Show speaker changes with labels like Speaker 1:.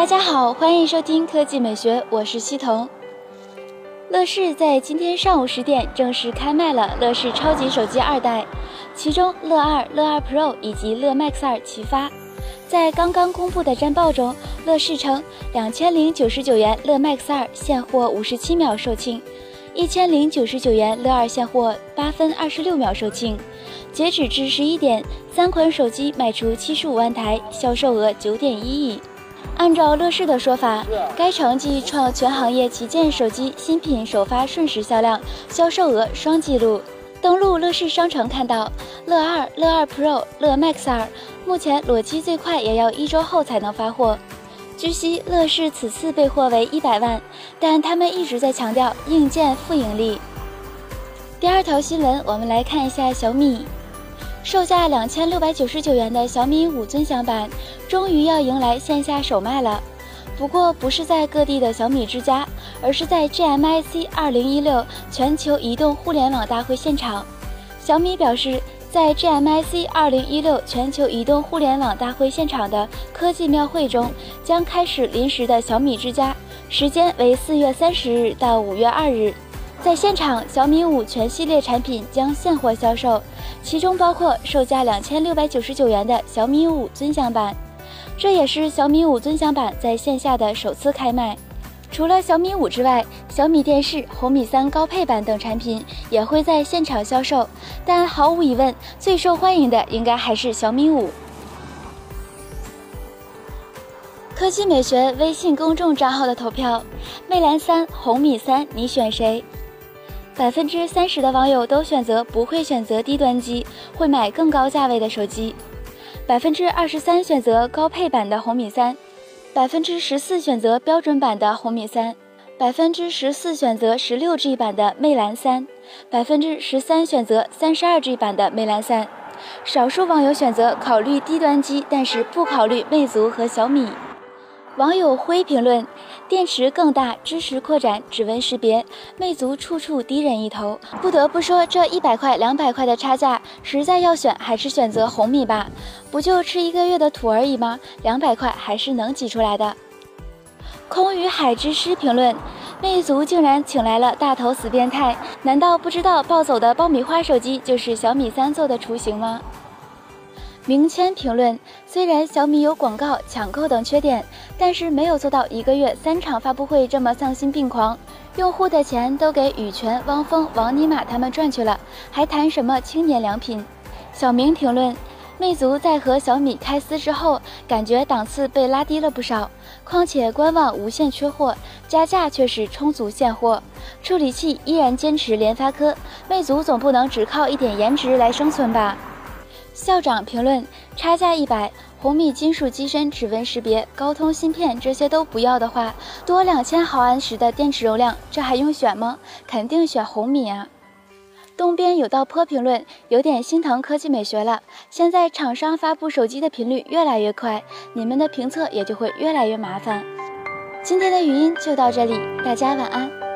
Speaker 1: 大家好，欢迎收听科技美学，我是西彤。乐视在今天上午十点正式开卖了乐视超级手机二代，其中乐二、乐二 Pro 以及乐 Max 二齐发。在刚刚公布的战报中，乐视称两千零九十九元乐 Max 二现货五十七秒售罄，一千零九十九元乐二现货八分二十六秒售罄。截止至十一点，三款手机卖出七十五万台，销售额九点一亿。按照乐视的说法，该成绩创全行业旗舰手机新品首发瞬时销量、销售额双纪录。登录乐视商城看到，乐二、乐二 Pro、乐 Max 二目前裸机最快也要一周后才能发货。据悉，乐视此次备货为一百万，但他们一直在强调硬件负盈利。第二条新闻，我们来看一下小米。售价两千六百九十九元的小米五尊享版终于要迎来线下首卖了，不过不是在各地的小米之家，而是在 GMIC 二零一六全球移动互联网大会现场。小米表示，在 GMIC 二零一六全球移动互联网大会现场的科技庙会中，将开始临时的小米之家，时间为四月三十日到五月二日。在现场，小米五全系列产品将现货销售，其中包括售价两千六百九十九元的小米五尊享版，这也是小米五尊享版在线下的首次开卖。除了小米五之外，小米电视、红米三高配版等产品也会在现场销售，但毫无疑问，最受欢迎的应该还是小米五。科技美学微信公众账号的投票：魅蓝三、红米三，你选谁？百分之三十的网友都选择不会选择低端机，会买更高价位的手机。百分之二十三选择高配版的红米三，百分之十四选择标准版的红米三，百分之十四选择十六 G 版的魅蓝三，百分之十三选择三十二 G 版的魅蓝三。少数网友选择考虑低端机，但是不考虑魅族和小米。网友辉评论：电池更大，支持扩展指纹识别，魅族处处低人一头。不得不说，这一百块、两百块的差价，实在要选，还是选择红米吧。不就吃一个月的土而已吗？两百块还是能挤出来的。空与海之师评论：魅族竟然请来了大头死变态，难道不知道抱走的爆米花手机就是小米三做的雏形吗？明谦评论：虽然小米有广告、抢购等缺点，但是没有做到一个月三场发布会这么丧心病狂。用户的钱都给羽泉、汪峰、王尼玛他们赚去了，还谈什么青年良品？小明评论：魅族在和小米开撕之后，感觉档次被拉低了不少。况且官网无限缺货，加价却是充足现货。处理器依然坚持联发科，魅族总不能只靠一点颜值来生存吧？校长评论：差价一百，红米金属机身指纹识别、高通芯片这些都不要的话，多两千毫安时的电池容量，这还用选吗？肯定选红米啊！东边有道坡评论：有点心疼科技美学了。现在厂商发布手机的频率越来越快，你们的评测也就会越来越麻烦。今天的语音就到这里，大家晚安。